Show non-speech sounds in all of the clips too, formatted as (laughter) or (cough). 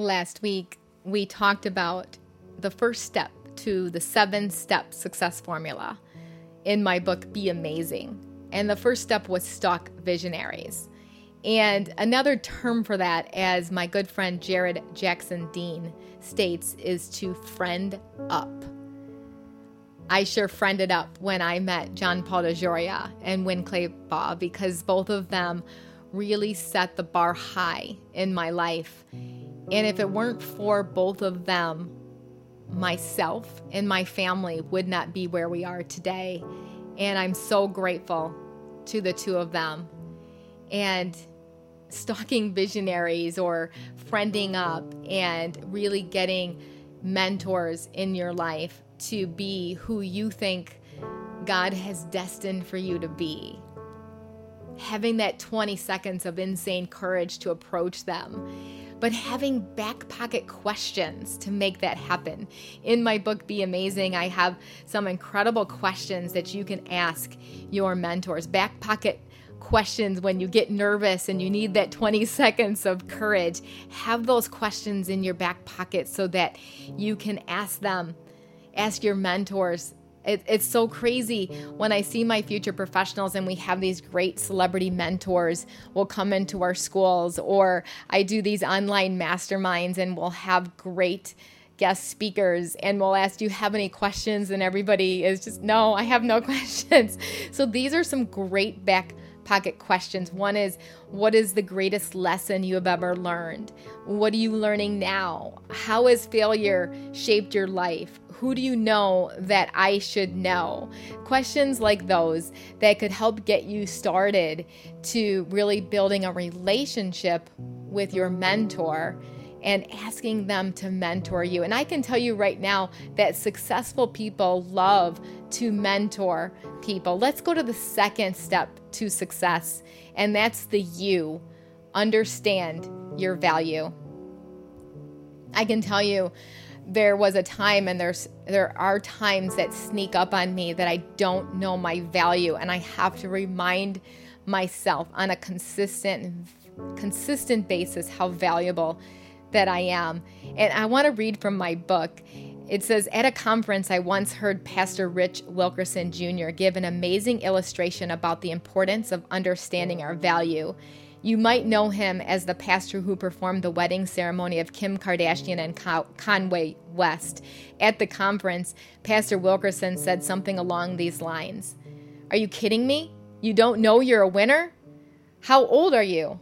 Last week, we talked about the first step to the seven step success formula in my book, Be Amazing. And the first step was stalk visionaries. And another term for that, as my good friend Jared Jackson Dean states, is to friend up. I sure friended up when I met John Paul DeJoria and Winn Claybaugh because both of them really set the bar high in my life. And if it weren't for both of them, myself and my family would not be where we are today. And I'm so grateful to the two of them. And stalking visionaries or friending up and really getting mentors in your life to be who you think God has destined for you to be having that 20 seconds of insane courage to approach them, but having back pocket questions to make that happen. In my book, Be Amazing, I have some incredible questions that you can ask your mentors. Back pocket questions when you get nervous and you need that 20 (laughs) seconds of courage. Have those questions in your back pocket so that you can ask them. Ask your mentors it, it's so crazy when I see my future professionals and we have these great celebrity mentors will come into our schools, or I do these online masterminds and we'll have great guest speakers and we'll ask, Do you have any questions? And everybody is just, No, I have no (laughs) questions. So these are some great back pocket questions. One is, What is the greatest lesson you have ever learned? What are you learning now? How has failure shaped your life? Who do you know that I should know? Questions like those that could help get you started to really building a relationship with your mentor and asking them to mentor you. And I can tell you right now that successful people love to mentor people. Let's go to the second step to success, and that's the you. Understand your value. I can tell you there was a time and there's there are times that sneak up on me that I don't know my value and I have to remind myself on a consistent consistent basis how valuable that I am. And I want to read from my book. It says At a conference, I once heard Pastor Rich Wilkerson Jr. give an amazing illustration about the importance of understanding our value. You might know him as the pastor who performed the wedding ceremony of Kim Kardashian and Kanye West. At the conference, Pastor Wilkerson said something along these lines Are you kidding me? You don't know you're a winner? How old are you?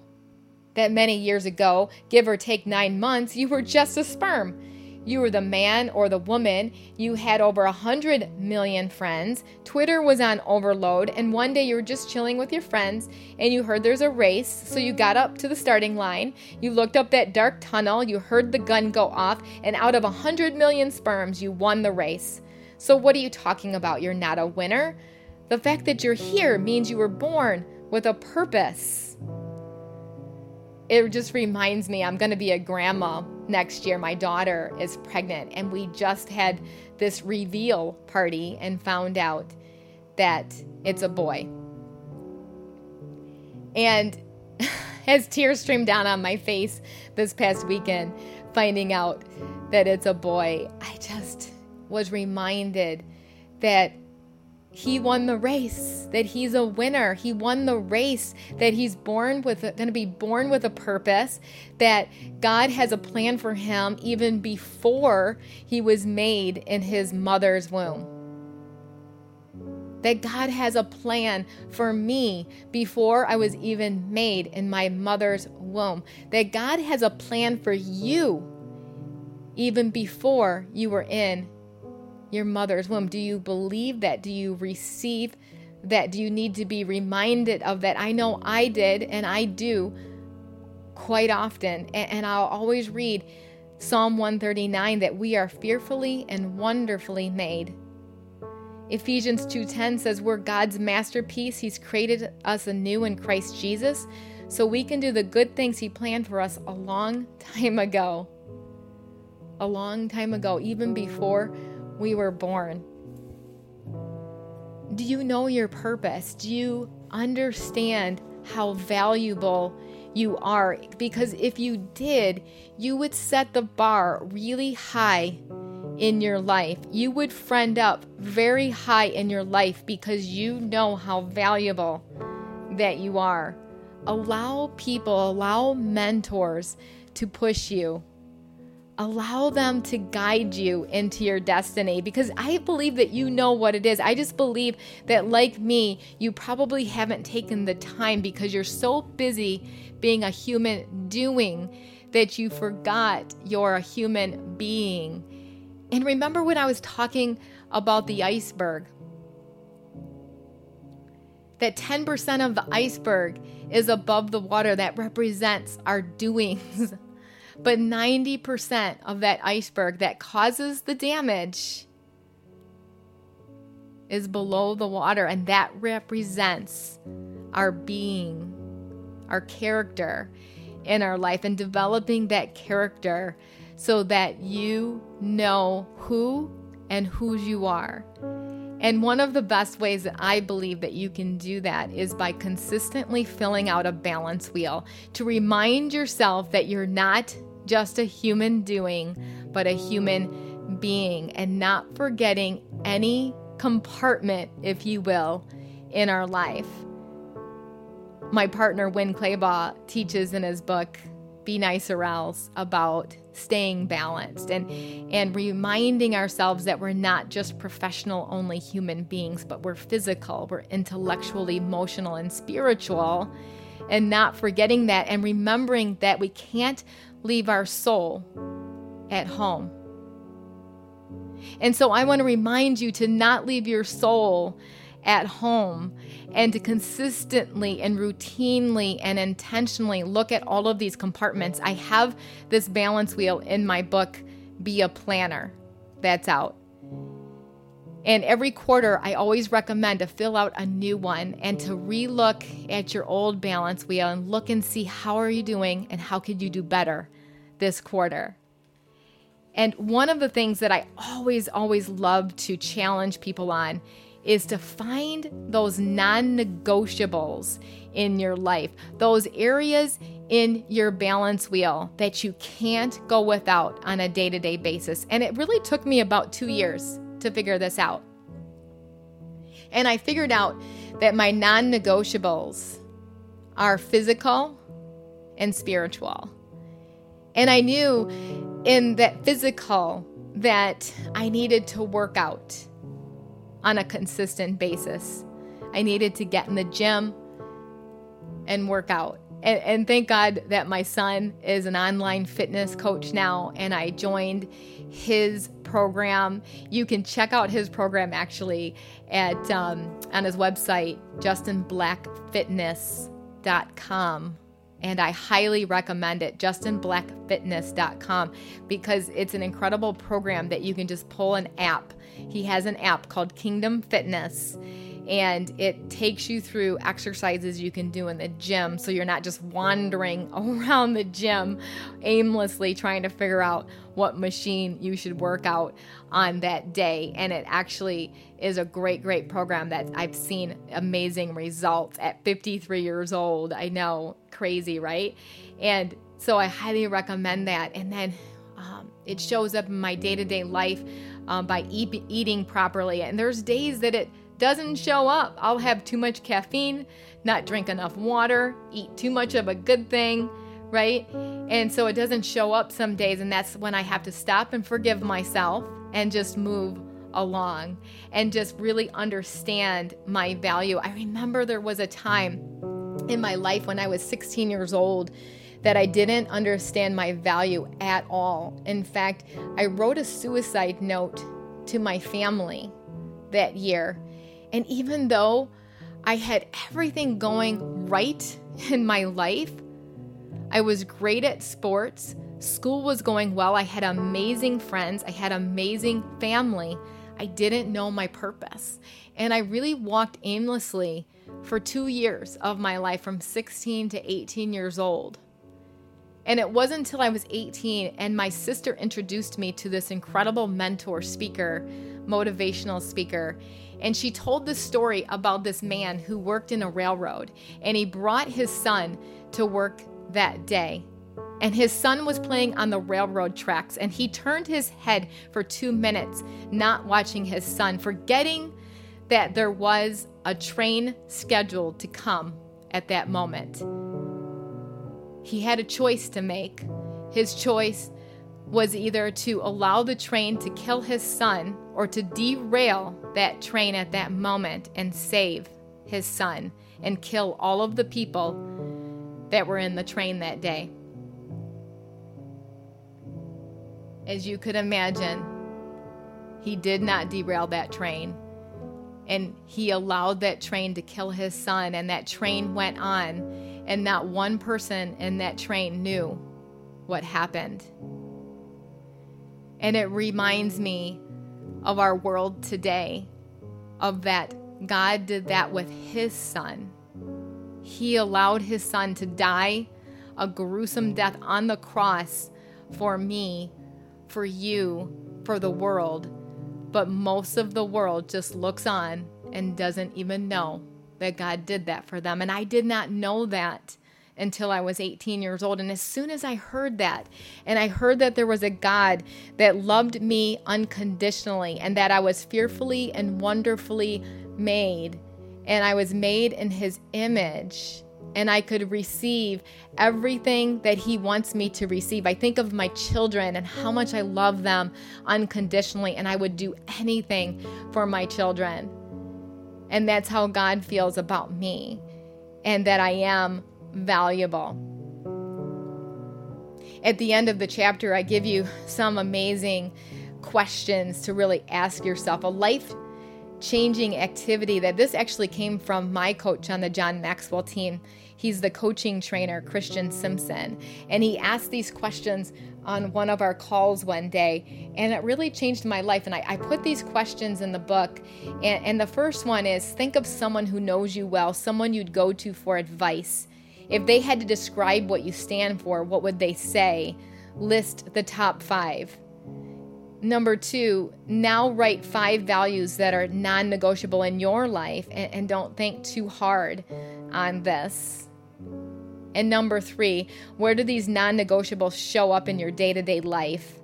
That many years ago, give or take nine months, you were just a sperm you were the man or the woman, you had over a 100 million friends, Twitter was on overload, and one day you were just chilling with your friends and you heard there's a race, so you got up to the starting line, you looked up that dark tunnel, you heard the gun go off, and out of a 100 million sperms, you won the race. So, what are you talking about? You're not a winner? The fact that you're here means you were born with a purpose. It just reminds me I'm going to be a grandma next year. My daughter is pregnant, and we just had this reveal party and found out that it's a boy. And (laughs) as tears streamed down on my face this past weekend, finding out that it's a boy, I just was reminded that he won the race, that he's a winner. He won the race, that he's born with going to be born with a purpose, that God has a plan for him even before he was made in his mother's womb. That God has a plan for me before I was even made in my mother's womb. That God has a plan for you even before you were in your mother's womb. Do you believe that? Do you receive that? Do you need to be reminded of that? I know I did, and I do quite often. And, I'll always read Psalm 139 that we are fearfully and wonderfully made. Ephesians 2:10 says we're God's masterpiece. He's created us anew in Christ Jesus so we can do the good things he planned for us a long time ago. A long time ago, even before we were born. Do you know your purpose? Do you understand how valuable you are. Because if you did, you would set the bar really high in your life. You would friend up very high in your life because you know how valuable that you are. Allow people, allow mentors to push you. Allow them to guide you into your destiny because I believe that you know what it is. I just believe that, like me, you probably haven't taken the time because you're so busy being a human doing that you forgot you're a human being. And remember when I was talking about the iceberg? That 10% of the iceberg is above the water that represents our doings. (laughs) but 90% of that iceberg that causes the damage is below the water, and that represents our being, our character in our life, and developing that character so that you know who and whose you are. And one of the best ways that I believe that you can do that is by consistently filling out a balance wheel to remind yourself that you're not just a human doing, but a human being, and not forgetting any compartment, if you will, in our life. My partner, Winn Claybaugh, teaches in his book, Be Nice or Else, about staying balanced and and reminding ourselves that we're not just professional only human beings but we're physical we're intellectual emotional and spiritual and not forgetting that and remembering that we can't leave our soul at home and so i want to remind you to not leave your soul at home and to consistently and routinely and intentionally look at all of these compartments. I have this balance wheel in my book, Be a Planner, that's out. And every quarter, I always recommend to fill out a new one and to relook at your old balance wheel and look and see how are you doing and how could you do better this quarter. And one of the things that I always, always love to challenge people on is to find those non negotiables in your life, those areas in your balance wheel that you can't go without on a day to day basis. And it really took me about two years to figure this out. And I figured out that my non negotiables are physical and spiritual. And I knew in that physical that I needed to work out on a consistent basis. I needed to get in the gym and work out. And, and, thank God that my son is an online fitness coach now, and I joined his program. You can check out his program actually at um, on his website, justinblackfitness.com. And I highly recommend it, justinblackfitness.com, because it's an incredible program that you can just pull an app he has an app called Kingdom Fitness and it takes you through exercises you can do in the gym so you're not just wandering (laughs) around the gym aimlessly trying to figure out what machine you should work out on that day. And it actually is a great great program that I've seen amazing results at 53 years old. I know crazy right? And so I highly recommend that. And then um, it shows up in my day-to-day life um, by eat, eating properly. And there's days that it doesn't show up. I'll have too much caffeine, not drink enough water, eat too much of a good thing, right? And so it doesn't show up some days. And that's when I have to stop and forgive myself and just move along and just really understand my value. I remember there was a time in my life when I was 16 years old that I didn't understand my value at all. In fact, I wrote a suicide note to my family that year. And even though I had everything going right (laughs) in my life, I was great at sports, school was going well, I had amazing friends, I had amazing family. I didn't know my purpose. And I really walked aimlessly for two years of my life from 16 to 18 years old. And it wasn't until I was 18 and my sister introduced me to this incredible mentor speaker, motivational speaker. And she told the story about this man who worked in a railroad and he brought his son to work that day. And his son was playing on the railroad tracks, and he turned his head for two minutes, not watching his son, forgetting that there was a train scheduled to come at that moment. He had a choice to make. His choice was either to allow the train to kill his son or to derail that train at that moment and save his son and kill all of the people that were in the train that day. As you could imagine, he did not derail that train. And he allowed that train to kill his son, and that train went on, and not one person in that train knew what happened. And it reminds me of our world today, of that God did that with his son. He allowed his son to die a gruesome death on the cross for me, for you, for the world. But most of the world just looks on and doesn't even know that God did that for them. And I did not know that until I was 18 years old. And as soon as I heard that, and I heard that there was a God that loved me unconditionally and that I was fearfully and wonderfully made, and I was made in his image, and I could receive everything that He wants me to receive. I think of my children and how much I love them unconditionally, and I would do anything for my children. And that's how God feels about me, and that I am valuable. At the end of the chapter, I give you some amazing questions to really ask yourself. A life changing activity that this actually came from my coach on the John Maxwell team. He's the coaching trainer, Christian Simpson. And he asked these questions on one of our calls one day, and it really changed my life. And I, I put these questions in the book. And, and the first one is think of someone who knows you well, someone you'd go to for advice. If they had to describe what you stand for, what would they say? List the top five. Number two, now write five values that are non negotiable in your life and, and, don't think too hard on this. And number three, where do these non negotiables show up in your day to day life?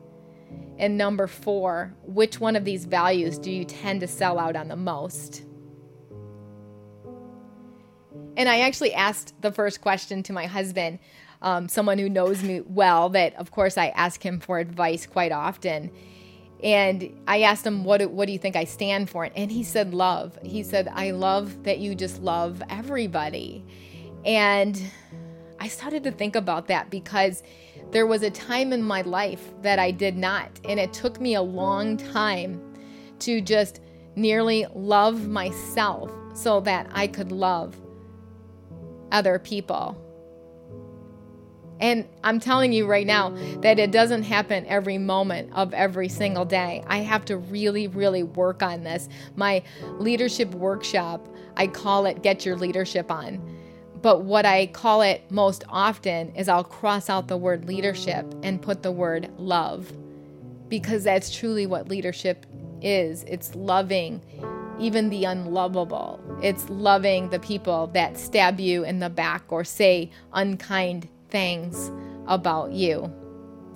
And number four, which one of these values do you tend to sell out on the most? And I actually asked the first question to my husband, um, someone who knows me well, that of course I ask him for advice quite often. And I asked him, what, what do you think I stand for? And he said, love. He said, I love that you just love everybody. And I started to think about that because there was a time in my life that I did not. And it took me a long time to just nearly love myself so that I could love other people. And I'm telling you right now that it doesn't happen every moment of every single day. I have to really, really work on this. My leadership workshop, I call it Get Your Leadership On. But what I call it most often is I'll cross out the word leadership and put the word love because that's truly what leadership is it's loving even the unlovable. It's loving the people that stab you in the back or say unkind things about you.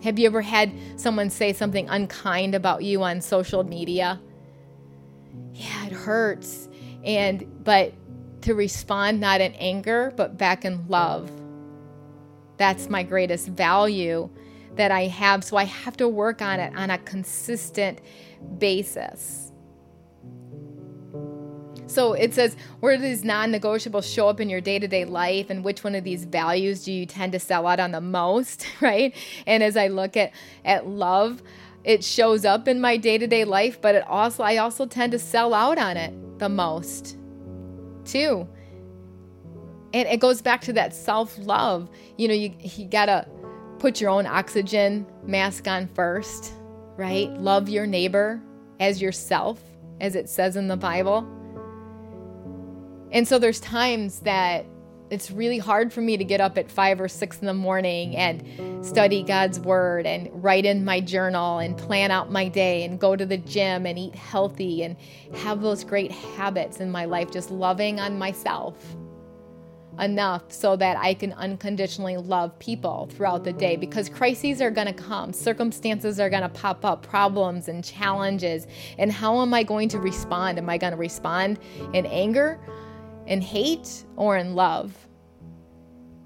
Have you ever had someone say something unkind about you on social media? Yeah, it hurts. And but to respond not in anger, but back in love. That's my greatest value that I have. So I have to work on it on a consistent basis. So it says, where do these non negotiables show up in your day to day life? And which one of these values do you tend to sell out on the most? (laughs) Right. And as I look at, at love, it shows up in my day to day life, but it also, I also tend to sell out on it the most too. And it goes back to that self love. You know, you, you gotta put your own oxygen mask on first, right? Love your neighbor as yourself, as it says in the Bible. And so there's times that it's really hard for me to get up at five or six in the morning and study God's word and write in my journal and plan out my day and go to the gym and eat healthy and have those great habits in my life, just loving on myself. enough so that I can unconditionally love people throughout the day because crises are going to come, circumstances are going to pop up, problems and challenges. And how am I going to respond? Am I going to respond in anger, in hate, or in love?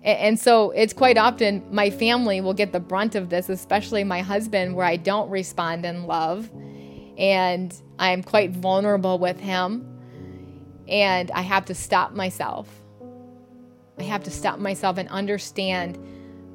And so it's quite often my family will get the brunt of this, especially my husband, where I don't respond in love and I'm quite vulnerable with him. And I have to stop myself I have to stop myself and understand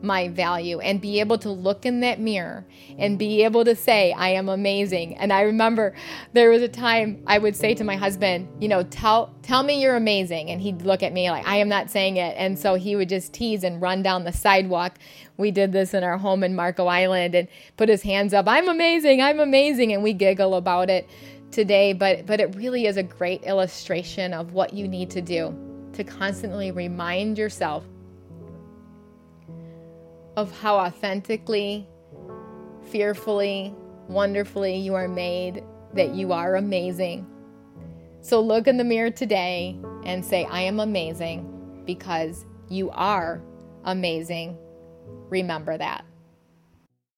my value and be able to look in that mirror and be able to say, I am amazing. And I remember there was a time I would say to my husband, you know, tell tell me you're amazing. And he'd look at me like, I am not saying it. And so he would just tease and run down the sidewalk. We did this in our home in Marco Island and put his hands up, I'm amazing, I'm amazing. And we giggle about it today, but but it really is a great illustration of what you need to do to constantly remind yourself of how authentically, fearfully, wonderfully you are made, that you are amazing. So look in the mirror today and say, I am amazing because you are amazing. Remember that.